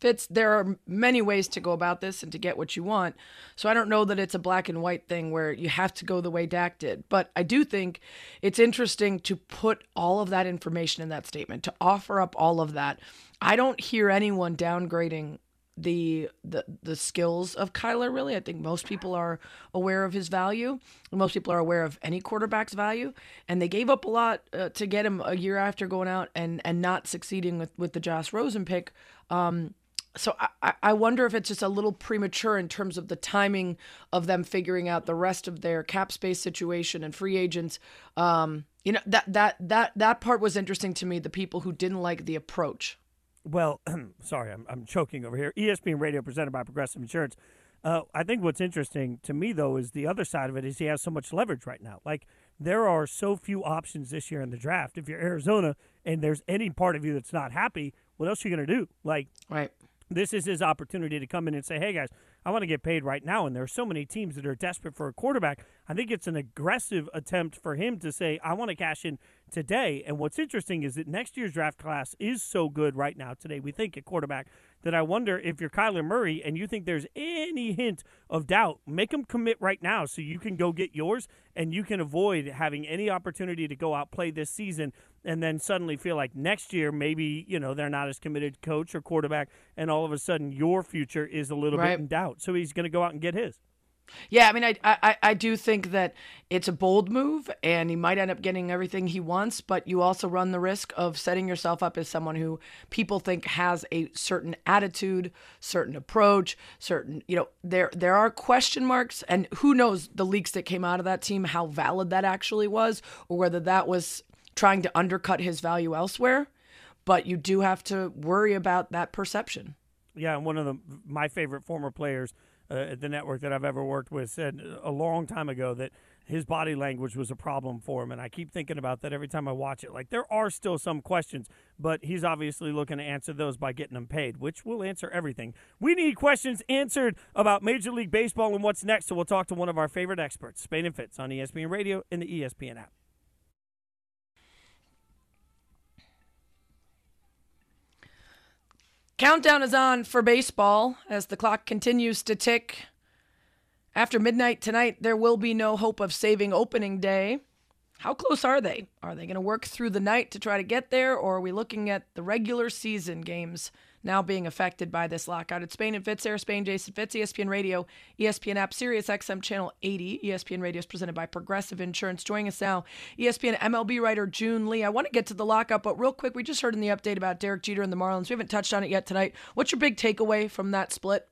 Fitz, there are many ways to go about this and to get what you want. So I don't know that it's a black and white thing where you have to go the way Dak did. But I do think it's interesting to put all of that information in that statement, to offer up all of that. I don't hear anyone downgrading the the the skills of Kyler really. I think most people are aware of his value. Most people are aware of any quarterback's value, and they gave up a lot uh, to get him a year after going out and and not succeeding with with the Josh Rosen pick. Um, so I, I wonder if it's just a little premature in terms of the timing of them figuring out the rest of their cap space situation and free agents. Um, you know that that that that part was interesting to me. The people who didn't like the approach. Well, sorry, I'm I'm choking over here. ESPN Radio presented by Progressive Insurance. Uh, I think what's interesting to me though is the other side of it is he has so much leverage right now. Like there are so few options this year in the draft. If you're Arizona and there's any part of you that's not happy, what else are you going to do? Like, right this is his opportunity to come in and say, hey, guys, I want to get paid right now. And there are so many teams that are desperate for a quarterback. I think it's an aggressive attempt for him to say, I want to cash in today. And what's interesting is that next year's draft class is so good right now today, we think at quarterback, that I wonder if you're Kyler Murray and you think there's any hint of doubt, make him commit right now so you can go get yours and you can avoid having any opportunity to go out play this season and then suddenly feel like next year maybe, you know, they're not as committed coach or quarterback and all of a sudden your future is a little right. bit in doubt. So he's going to go out and get his. Yeah, I mean, I, I I do think that it's a bold move, and he might end up getting everything he wants. But you also run the risk of setting yourself up as someone who people think has a certain attitude, certain approach, certain you know there there are question marks, and who knows the leaks that came out of that team, how valid that actually was, or whether that was trying to undercut his value elsewhere. But you do have to worry about that perception. Yeah, and one of the my favorite former players uh, at the network that I've ever worked with said a long time ago that his body language was a problem for him. And I keep thinking about that every time I watch it. Like, there are still some questions, but he's obviously looking to answer those by getting them paid, which will answer everything. We need questions answered about Major League Baseball and what's next. So we'll talk to one of our favorite experts, Spain and Fitz, on ESPN Radio and the ESPN app. Countdown is on for baseball as the clock continues to tick. After midnight tonight, there will be no hope of saving opening day. How close are they? Are they going to work through the night to try to get there, or are we looking at the regular season games now being affected by this lockout. It's Spain and Fitz, Sarah Spain, Jason Fitz, ESPN Radio, ESPN app, Sirius XM Channel 80. ESPN Radio is presented by Progressive Insurance. Joining us now, ESPN MLB writer Joon Lee. I want to get to the lockout, but real quick, we just heard in the update about Derek Jeter and the Marlins. We haven't touched on it yet tonight. What's your big takeaway from that split?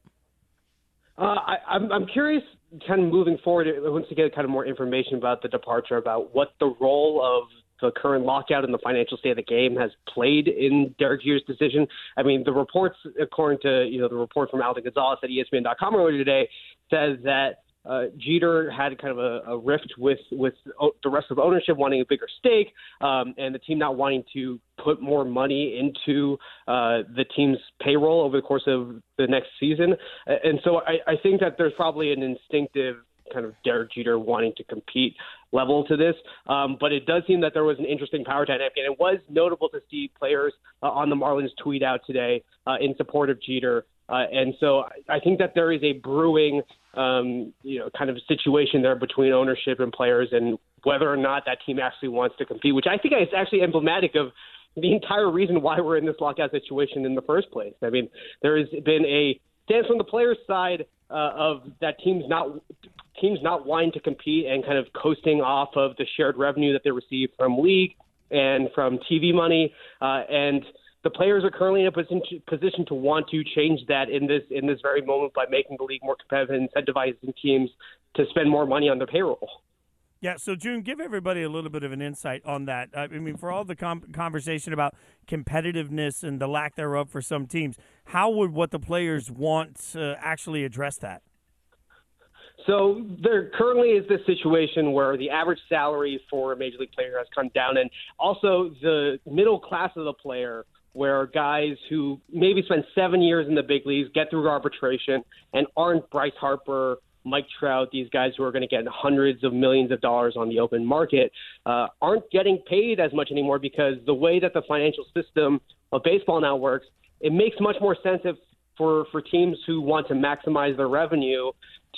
Uh, I, I'm, I'm curious, kind of moving forward, once you get kind of more information about the departure, about what the role of the current lockout and the financial state of the game has played in Derek Jeter's decision. I mean, the reports, according to you know the report from Alden Gonzalez at ESPN.com earlier today, says that uh, Jeter had kind of a, a rift with with the rest of ownership wanting a bigger stake, um, and the team not wanting to put more money into uh, the team's payroll over the course of the next season. And so I, I think that there's probably an instinctive kind of Derek Jeter wanting to compete level to this. Um, but it does seem that there was an interesting power dynamic, and it was notable to see players uh, on the Marlins tweet out today uh, in support of Jeter. Uh, and so I think that there is a brewing um, you know, kind of situation there between ownership and players, and whether or not that team actually wants to compete, which I think is actually emblematic of the entire reason why we're in this lockout situation in the first place. I mean, there has been a stance from the players' side uh, of that teams not teams not wanting to compete and kind of coasting off of the shared revenue that they receive from league and from TV money, uh, and the players are currently in a position to, want to change that in this in this very moment by making the league more competitive and incentivizing teams to spend more money on their payroll. Yeah, so Joon, give everybody a little bit of an insight on that. I mean, for all the com- conversation about competitiveness and the lack thereof for some teams, how would what the players want to actually address that? So there currently is this situation where the average salary for a major league player has come down, and also the middle class of the player, where guys who maybe spend seven years in the big leagues get through arbitration and aren't Bryce Harper, Mike Trout, these guys who are going to get hundreds of millions of dollars on the open market, uh, aren't getting paid as much anymore because the way that the financial system of baseball now works, it makes much more sense if for for teams who want to maximize their revenue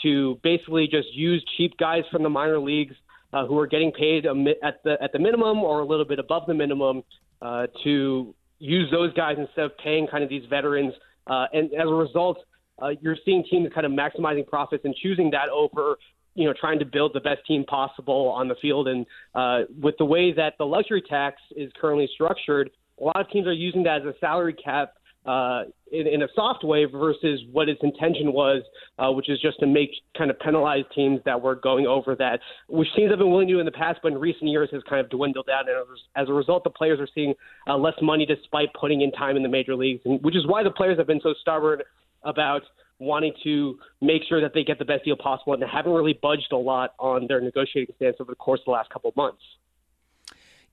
to basically just use cheap guys from the minor leagues uh, who are getting paid at the at the minimum or a little bit above the minimum uh, to use those guys instead of paying kind of these veterans. Uh, and as a result, uh, you're seeing teams kind of maximizing profits and choosing that over you know trying to build the best team possible on the field. And uh, with the way that the luxury tax is currently structured, a lot of teams are using that as a salary cap uh, in, in, a soft way versus what its intention was, uh, which is just to make kind of penalize teams that were going over that, which teams have been willing to do in the past, but in recent years has kind of dwindled down. And as a result, the players are seeing uh, less money despite putting in time in the major leagues, and, which is why the players have been so stubborn about wanting to make sure that they get the best deal possible, and they haven't really budged a lot on their negotiating stance over the course of the last couple of months.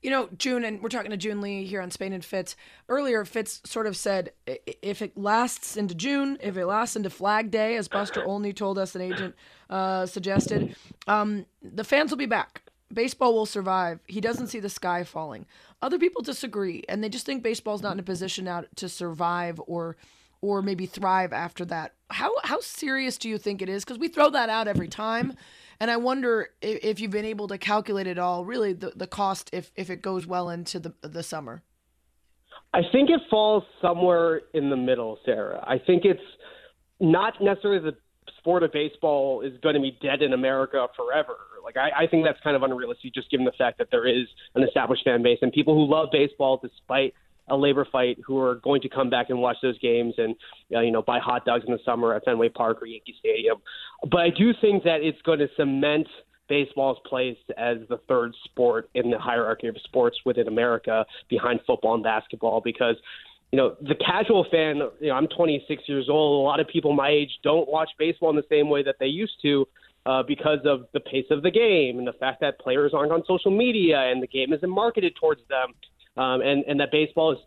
You know, Joon, and we're talking to Joon Lee here on Spain and Fitz. Earlier, Fitz sort of said if it lasts into June, if it lasts into Flag Day, as Buster Olney told us, an agent uh, suggested, um, the fans will be back. Baseball will survive. He doesn't see the sky falling. Other people disagree, and they just think baseball's not in a position now to survive or or maybe thrive after that. How how serious do you think it is? Because we throw that out every time, and I wonder if, if, you've been able to calculate it all. Really, the, the cost if if it goes well into the the summer. I think it falls somewhere in the middle, Sarah. I think it's not necessarily the sport of baseball is going to be dead in America forever. Like I, I think that's kind of unrealistic, just given the fact that there is an established fan base and people who love baseball despite a labor fight who are going to come back and watch those games and uh, you know buy hot dogs in the summer at Fenway Park or Yankee Stadium. But I do think that it's going to cement baseball's place as the third sport in the hierarchy of sports within America behind football and basketball because you know the casual fan you know I'm 26 years old a lot of people my age don't watch baseball in the same way that they used to uh, because of the pace of the game and the fact that players aren't on social media and the game isn't marketed towards them um, and and that baseball is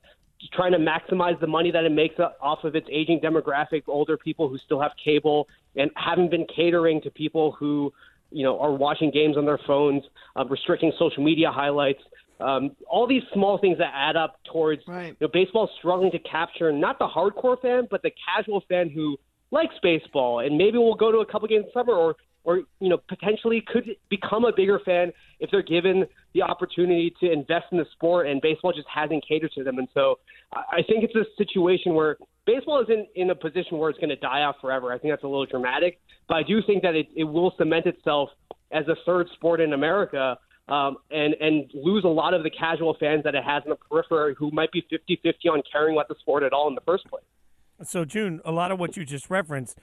trying to maximize the money that it makes off of its aging demographic, older people who still have cable, and haven't been catering to people who you know are watching games on their phones, uh, restricting social media highlights. Um, all these small things that add up towards right. you know, baseball struggling to capture not the hardcore fan, but the casual fan who likes baseball and maybe will go to a couple games in summer or or you know potentially could become a bigger fan if they're given the opportunity to invest in the sport and baseball just hasn't catered to them. And so i think it's a situation where baseball isn't in a position where it's going to die out forever. I think that's a little dramatic but i do think that it, it will cement itself as a third sport in america um, and and lose a lot of the casual fans that it has in the periphery who might be 50-50 on caring about the sport at all in the first place. So Joon a lot of what you just referenced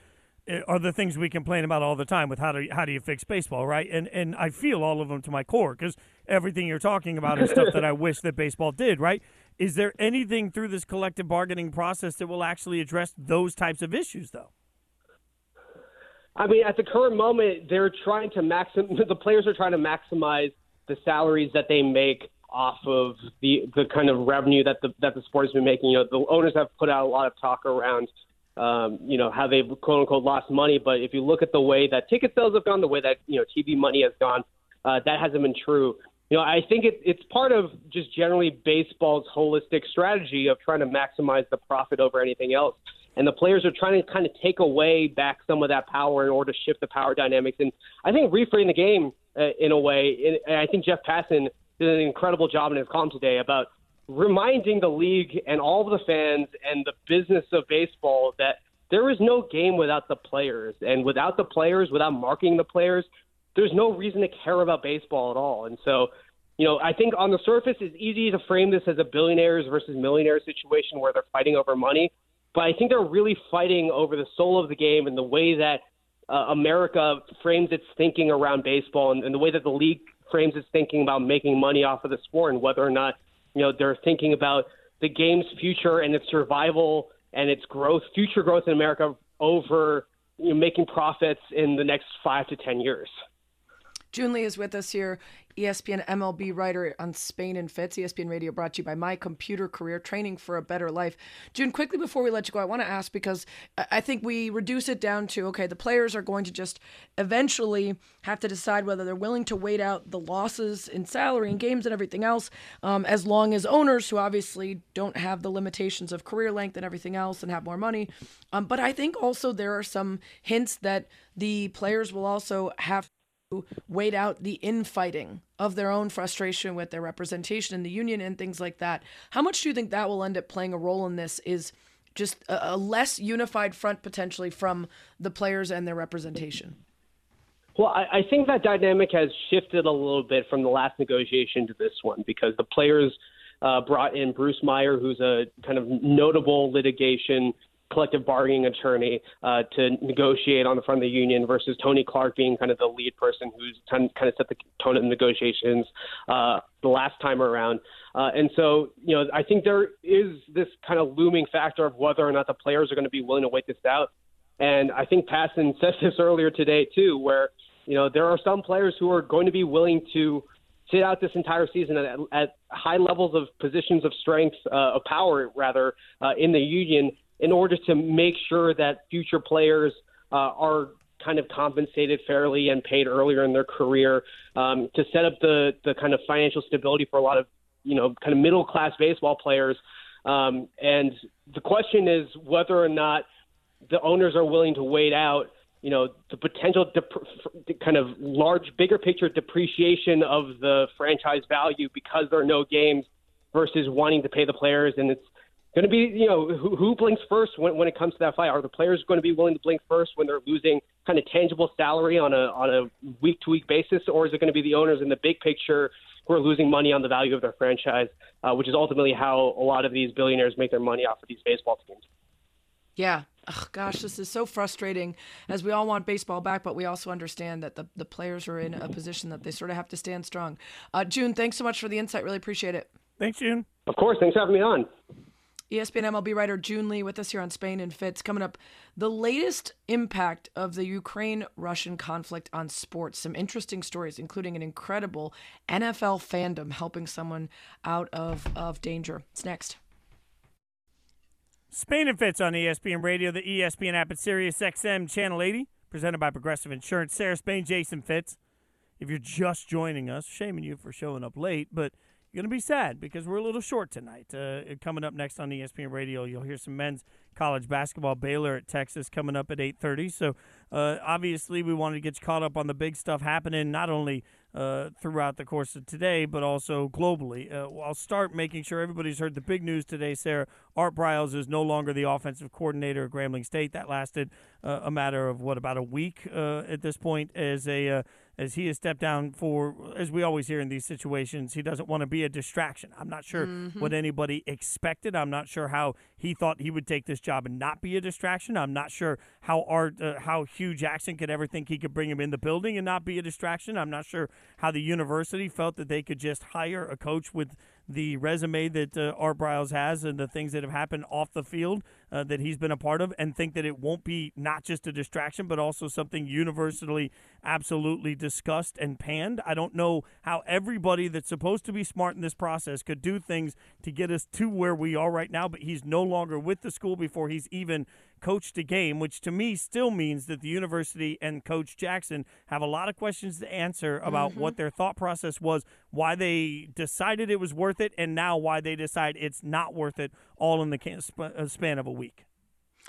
Eh, are the things we complain about all the time with how do you, how do you fix baseball, right? And and I feel all of them to my core because everything you're talking about is stuff that I wish that baseball did, right? Is there anything through this collective bargaining process that will actually address those types of issues, though? I mean, at the current moment, they're trying to maxim. The players are trying to maximize the salaries that they make off of the the kind of revenue that the that the sport has been making. You know, the owners have put out a lot of talk around um, you know, how they've quote unquote lost money. But if you look at the way that ticket sales have gone, the way that you know TV money has gone, uh, that hasn't been true. You know, I think it, it's part of just generally baseball's holistic strategy of trying to maximize the profit over anything else. and the players are trying to kind of take away back some of that power in order to shift the power dynamics. And I think reframing the game uh, in a way, and I think Jeff Passan did an incredible job in his column today about reminding the league and all of the fans and the business of baseball that there is no game without the players. And without the players, without marking the players, there's no reason to care about baseball at all. And so, you know, I think on the surface it's easy to frame this as a billionaires versus millionaires situation where they're fighting over money. But I think they're really fighting over the soul of the game and the way that uh, America frames its thinking around baseball and, and the way that the league frames its thinking about making money off of the sport and whether or not you know they're thinking about the game's future and its survival and its growth, future growth in America over you know, making profits in the next five to ten years. Joon Lee is with us here, ESPN MLB writer on Spain and Fitz. ESPN Radio brought to you by My Computer Career, training for a better life. Joon, quickly before we let you go, I want to ask because I think we reduce it down to okay, the players are going to just eventually have to decide whether they're willing to wait out the losses in salary and games and everything else, um, as long as owners who obviously don't have the limitations of career length and everything else and have more money. Um, but I think also there are some hints that the players will also have wait out the infighting of their own frustration with their representation in the union and things like that. How much do you think that will end up playing a role in this? Is just a, a less unified front potentially from the players and their representation? Well, I, I think that dynamic has shifted a little bit from the last negotiation to this one because the players uh, brought in Bruce Meyer, who's a kind of notable litigation collective bargaining attorney uh, to negotiate on the front of the union versus Tony Clark being kind of the lead person who's kind of set the tone of the negotiations uh, the last time around. Uh, and so, you know, I think there is this kind of looming factor of whether or not the players are going to be willing to wait this out. And I think Passan said this earlier today too, where you know there are some players who are going to be willing to sit out this entire season at, at high levels of positions of strength, uh, of power rather, uh, in the union in order to make sure that future players uh, are kind of compensated fairly and paid earlier in their career um, to set up the the kind of financial stability for a lot of you know kind of middle class baseball players. Um, and the question is whether or not the owners are willing to wait out you know the potential dep- kind of large bigger picture depreciation of the franchise value because there are no games versus wanting to pay the players and it's going to be, you know, who, who blinks first when, when it comes to that fight? Are the players going to be willing to blink first when they're losing kind of tangible salary on a on a week to week basis, or is it going to be the owners in the big picture who are losing money on the value of their franchise, uh, which is ultimately how a lot of these billionaires make their money off of these baseball teams? Yeah. Oh, gosh, this is so frustrating as we all want baseball back, but we also understand that the, the players are in a position that they sort of have to stand strong. Uh, Joon, thanks so much for the insight. Really appreciate it. Thanks, Joon. Of course. Thanks for having me on. ESPN MLB writer Joon Lee with us here on Spain and Fitz. Coming up, the latest impact of the Ukraine Russian conflict on sports. Some interesting stories, including an incredible NFL fandom helping someone out of, of danger. It's next. Spain and Fitz on ESPN Radio, the ESPN app at Sirius XM Channel 80, presented by Progressive Insurance. Sarah Spain, Jason Fitz. If you're just joining us, shaming you for showing up late, but – going to be sad because we're a little short tonight. Uh, coming up next on ESPN Radio, you'll hear some men's college basketball. Baylor at Texas coming up at 8:30. So uh, obviously, we wanted to get you caught up on the big stuff happening, not only uh, throughout the course of today, but also globally. Uh, I'll start making sure everybody's heard the big news today, Sarah. Art Briles is no longer the offensive coordinator at Grambling State. That lasted uh, a matter of, what, about a week uh, at this point as a as he has stepped down for, as we always hear in these situations, he doesn't want to be a distraction. I'm not sure mm-hmm. what anybody expected. I'm not sure how he thought he would take this job and not be a distraction. I'm not sure how Art, uh, how Hue Jackson could ever think he could bring him in the building and not be a distraction. I'm not sure how the university felt that they could just hire a coach with the resume that uh, Art Briles has and the things that have happened off the field uh, that he's been a part of, and think that it won't be not just a distraction, but also something universally, absolutely discussed and panned. I don't know how everybody that's supposed to be smart in this process could do things to get us to where we are right now, but he's no longer with the school before he's even coached a game, which to me still means that the university and Coach Jackson have a lot of questions to answer about mm-hmm. what their thought process was, why they decided it was worth it, and now why they decide it's not worth it, all in the uh, span of a week.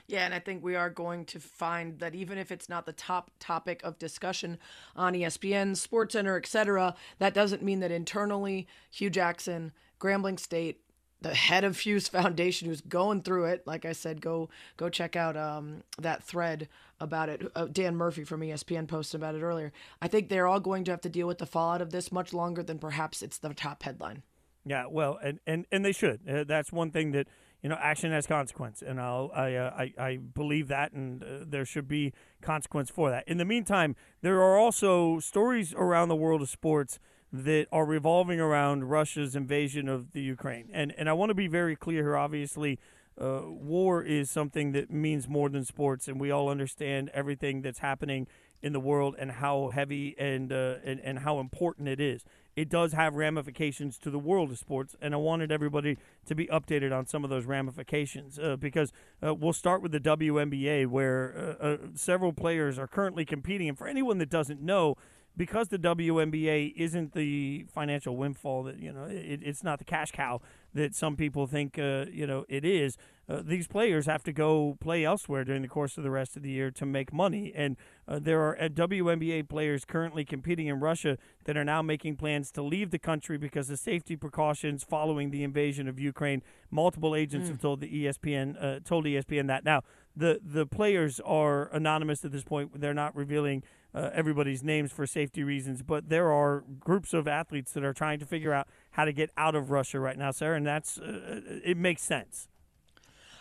Yeah, and I think we are going to find that even if it's not the top topic of discussion on ESPN, SportsCenter, etc., that doesn't mean that internally Hue Jackson, Grambling State, the head of Fuse Foundation, who's going through it, like I said, go go check out um, that thread about it. Uh, Dan Murphy from ESPN posted about it earlier. I think they're all going to have to deal with the fallout of this much longer than perhaps it's the top headline. Yeah, well, and and and they should. Uh, that's one thing that you know, action has consequence, and I'll, I, uh, I, I believe that, and uh, there should be consequence for that. In the meantime, there are also stories around the world of sports that are revolving around Russia's invasion of the Ukraine, and and I want to be very clear here. Obviously, uh, war is something that means more than sports, and we all understand everything that's happening in the world and how heavy and, uh, and and how important it is it does have ramifications to the world of sports, and I wanted everybody to be updated on some of those ramifications uh, because uh, we'll start with the WNBA, where uh, uh, several players are currently competing. And for anyone that doesn't know, because the WNBA isn't the financial windfall that you know, it, it's not the cash cow that some people think uh, you know it is. Uh, these players have to go play elsewhere during the course of the rest of the year to make money, and uh, there are uh, WNBA players currently competing in Russia that are now making plans to leave the country because of safety precautions following the invasion of Ukraine. Multiple agents mm. have told the ESPN uh, told ESPN that now the the players are anonymous at this point. They're not revealing uh, everybody's names for safety reasons, but there are groups of athletes that are trying to figure out how to get out of Russia right now, Sarah, and that's uh, it makes sense.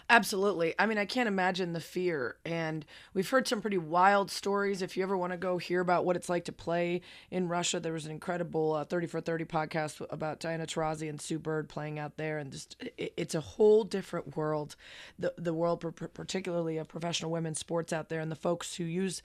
Absolutely. I mean, I can't imagine the fear. And we've heard some pretty wild stories. If you ever want to go hear about what it's like to play in Russia, there was an incredible uh, 30 for 30 podcast about Diana Taurasi and Sue Bird playing out there. And just, it, it's a whole different world. The, the world, particularly of professional women's sports out there, and the folks who use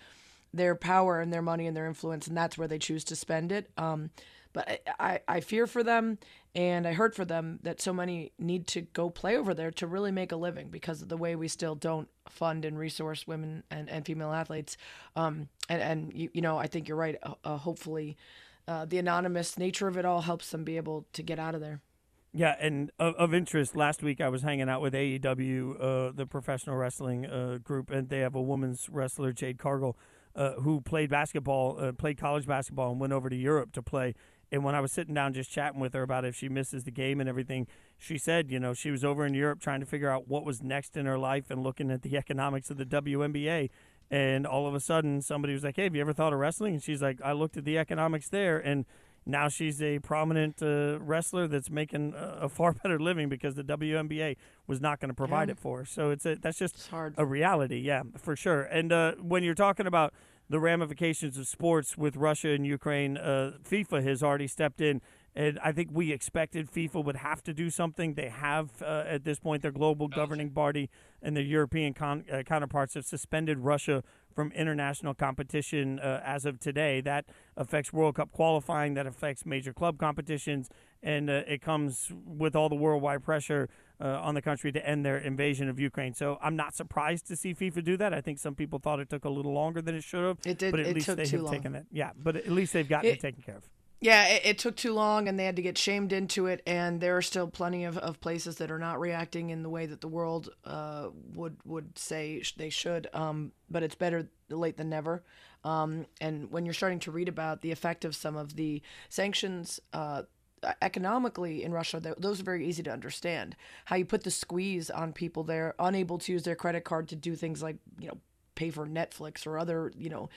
their power and their money and their influence, and that's where they choose to spend it. Um, but I, I, I fear for them and I hurt for them that so many need to go play over there to really make a living because of the way we still don't fund and resource women and, and female athletes. Um, and, and you, you know, I think you're right. Uh, uh, hopefully, uh, the anonymous nature of it all helps them be able to get out of there. Yeah, and of, of interest, last week I was hanging out with AEW, uh, the professional wrestling uh, group, and they have a women's wrestler, Jade Cargill, uh, who played basketball, uh, played college basketball, and went over to Europe to play. And when I was sitting down just chatting with her about if she misses the game and everything, she said, you know, she was over in Europe trying to figure out what was next in her life and looking at the economics of the WNBA. And all of a sudden, somebody was like, "Hey, have you ever thought of wrestling?" And she's like, "I looked at the economics there, and now she's a prominent uh, wrestler that's making a, a, far better living because the WNBA was not going to provide yeah. it for her. So it's a, that's just a reality, yeah, for sure. And uh, when you're talking about the ramifications of sports with Russia and Ukraine, uh, FIFA has already stepped in. And I think we expected FIFA would have to do something. They have, uh, at this point, their global governing body and their European con- uh, counterparts have suspended Russia from international competition uh, as of today. That affects World Cup qualifying, that affects major club competitions, and uh, it comes with all the worldwide pressure uh, on the country to end their invasion of Ukraine. So I'm not surprised to see FIFA do that. I think some people thought it took a little longer than it should have. It did. But at it least took they too have long. taken it. Yeah, but at least they've gotten it, it taken care of. Yeah, it, it, took too long and they had to get shamed into it. And there are still plenty of, of places that are not reacting in the way that the world uh, would would say they should. Um, but it's better late than never. Um, and when you're starting to read about the effect of some of the sanctions, uh, economically in Russia, those are very easy to understand. How you put the squeeze on people there, unable to use their credit card to do things like, you know, pay for Netflix or other, you know,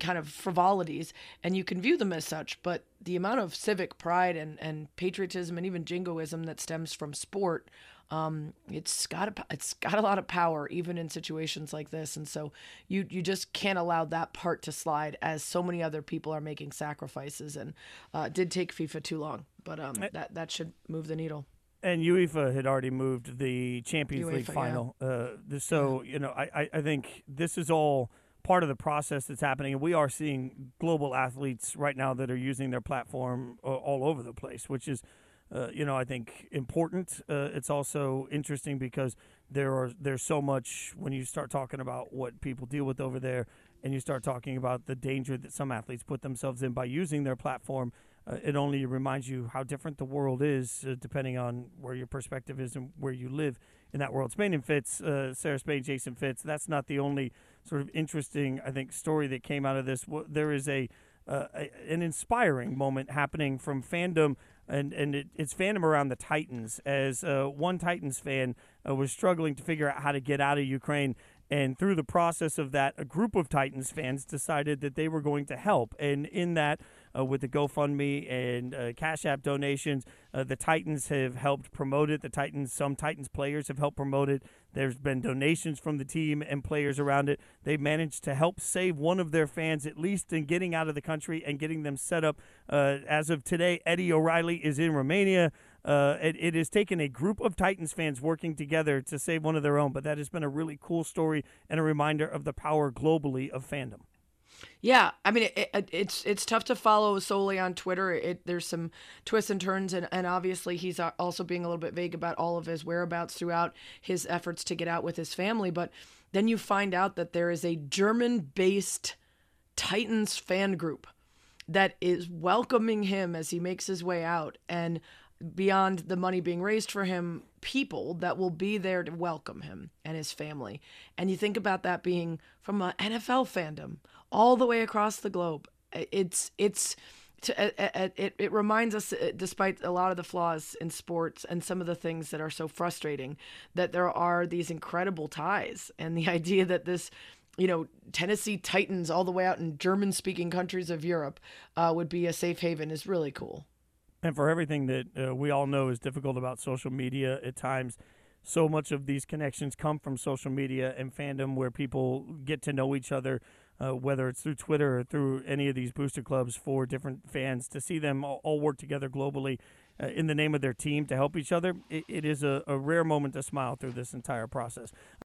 kind of frivolities, and you can view them as such. But the amount of civic pride and, and patriotism and even jingoism that stems from sport um, it's got a, it's got a lot of power even in situations like this, and so you you just can't allow that part to slide as so many other people are making sacrifices, and uh, did take FIFA too long, but um, eh. that that should move the needle. And UEFA had already moved the Champions UEFA, League final, yeah. uh, so you know I, I think this is all part of the process that's happening. And we are seeing global athletes right now that are using their platform uh, all over the place, which is uh, you know, I think important. Uh, it's also interesting because there are there's so much when you start talking about what people deal with over there, and you start talking about the danger that some athletes put themselves in by using their platform. Uh, it only reminds you how different the world is, uh, depending on where your perspective is and where you live in that world. Spain and Fitz, uh, Sarah Spain, Jason Fitz. That's not the only sort of interesting, I think, story that came out of this. There is a, uh, a an inspiring moment happening from fandom and and it, it's fandom around the Titans. As uh, one Titans fan uh, was struggling to figure out how to get out of Ukraine, and through the process of that, a group of Titans fans decided that they were going to help. And in that, uh, with the GoFundMe and uh, Cash App donations, uh, the Titans have helped promote it. The Titans, some Titans players have helped promote it. There's been donations from the team and players around it. They've managed to help save one of their fans, at least in getting out of the country and getting them set up. Uh, as of today, Eddie O'Reilly is in Romania. Uh, it, it has taken a group of Titans fans working together to save one of their own, but that has been a really cool story and a reminder of the power globally of fandom. Yeah, I mean it, it, it's it's tough to follow solely on Twitter. It, there's some twists and turns, and, and obviously he's uh, also being a little bit vague about all of his whereabouts throughout his efforts to get out with his family. But then you find out that there is a German-based Titans fan group that is welcoming him as he makes his way out, and beyond the money being raised for him, people that will be there to welcome him and his family. And you think about that being from an NFL fandom all the way across the globe. It's it's it, it reminds us, uh, despite a lot of the flaws in sports and some of the things that are so frustrating, that there are these incredible ties. And the idea that this you know, Tennessee Titans all the way out in German speaking countries of Europe uh, would be a safe haven is really cool. And for everything that uh, we all know is difficult about social media at times, so much of these connections come from social media and fandom where people get to know each other, uh, whether it's through Twitter or through any of these booster clubs for different fans, to see them all, all work together globally uh, in the name of their team to help each other. it, it is a, a rare moment to smile through this entire process.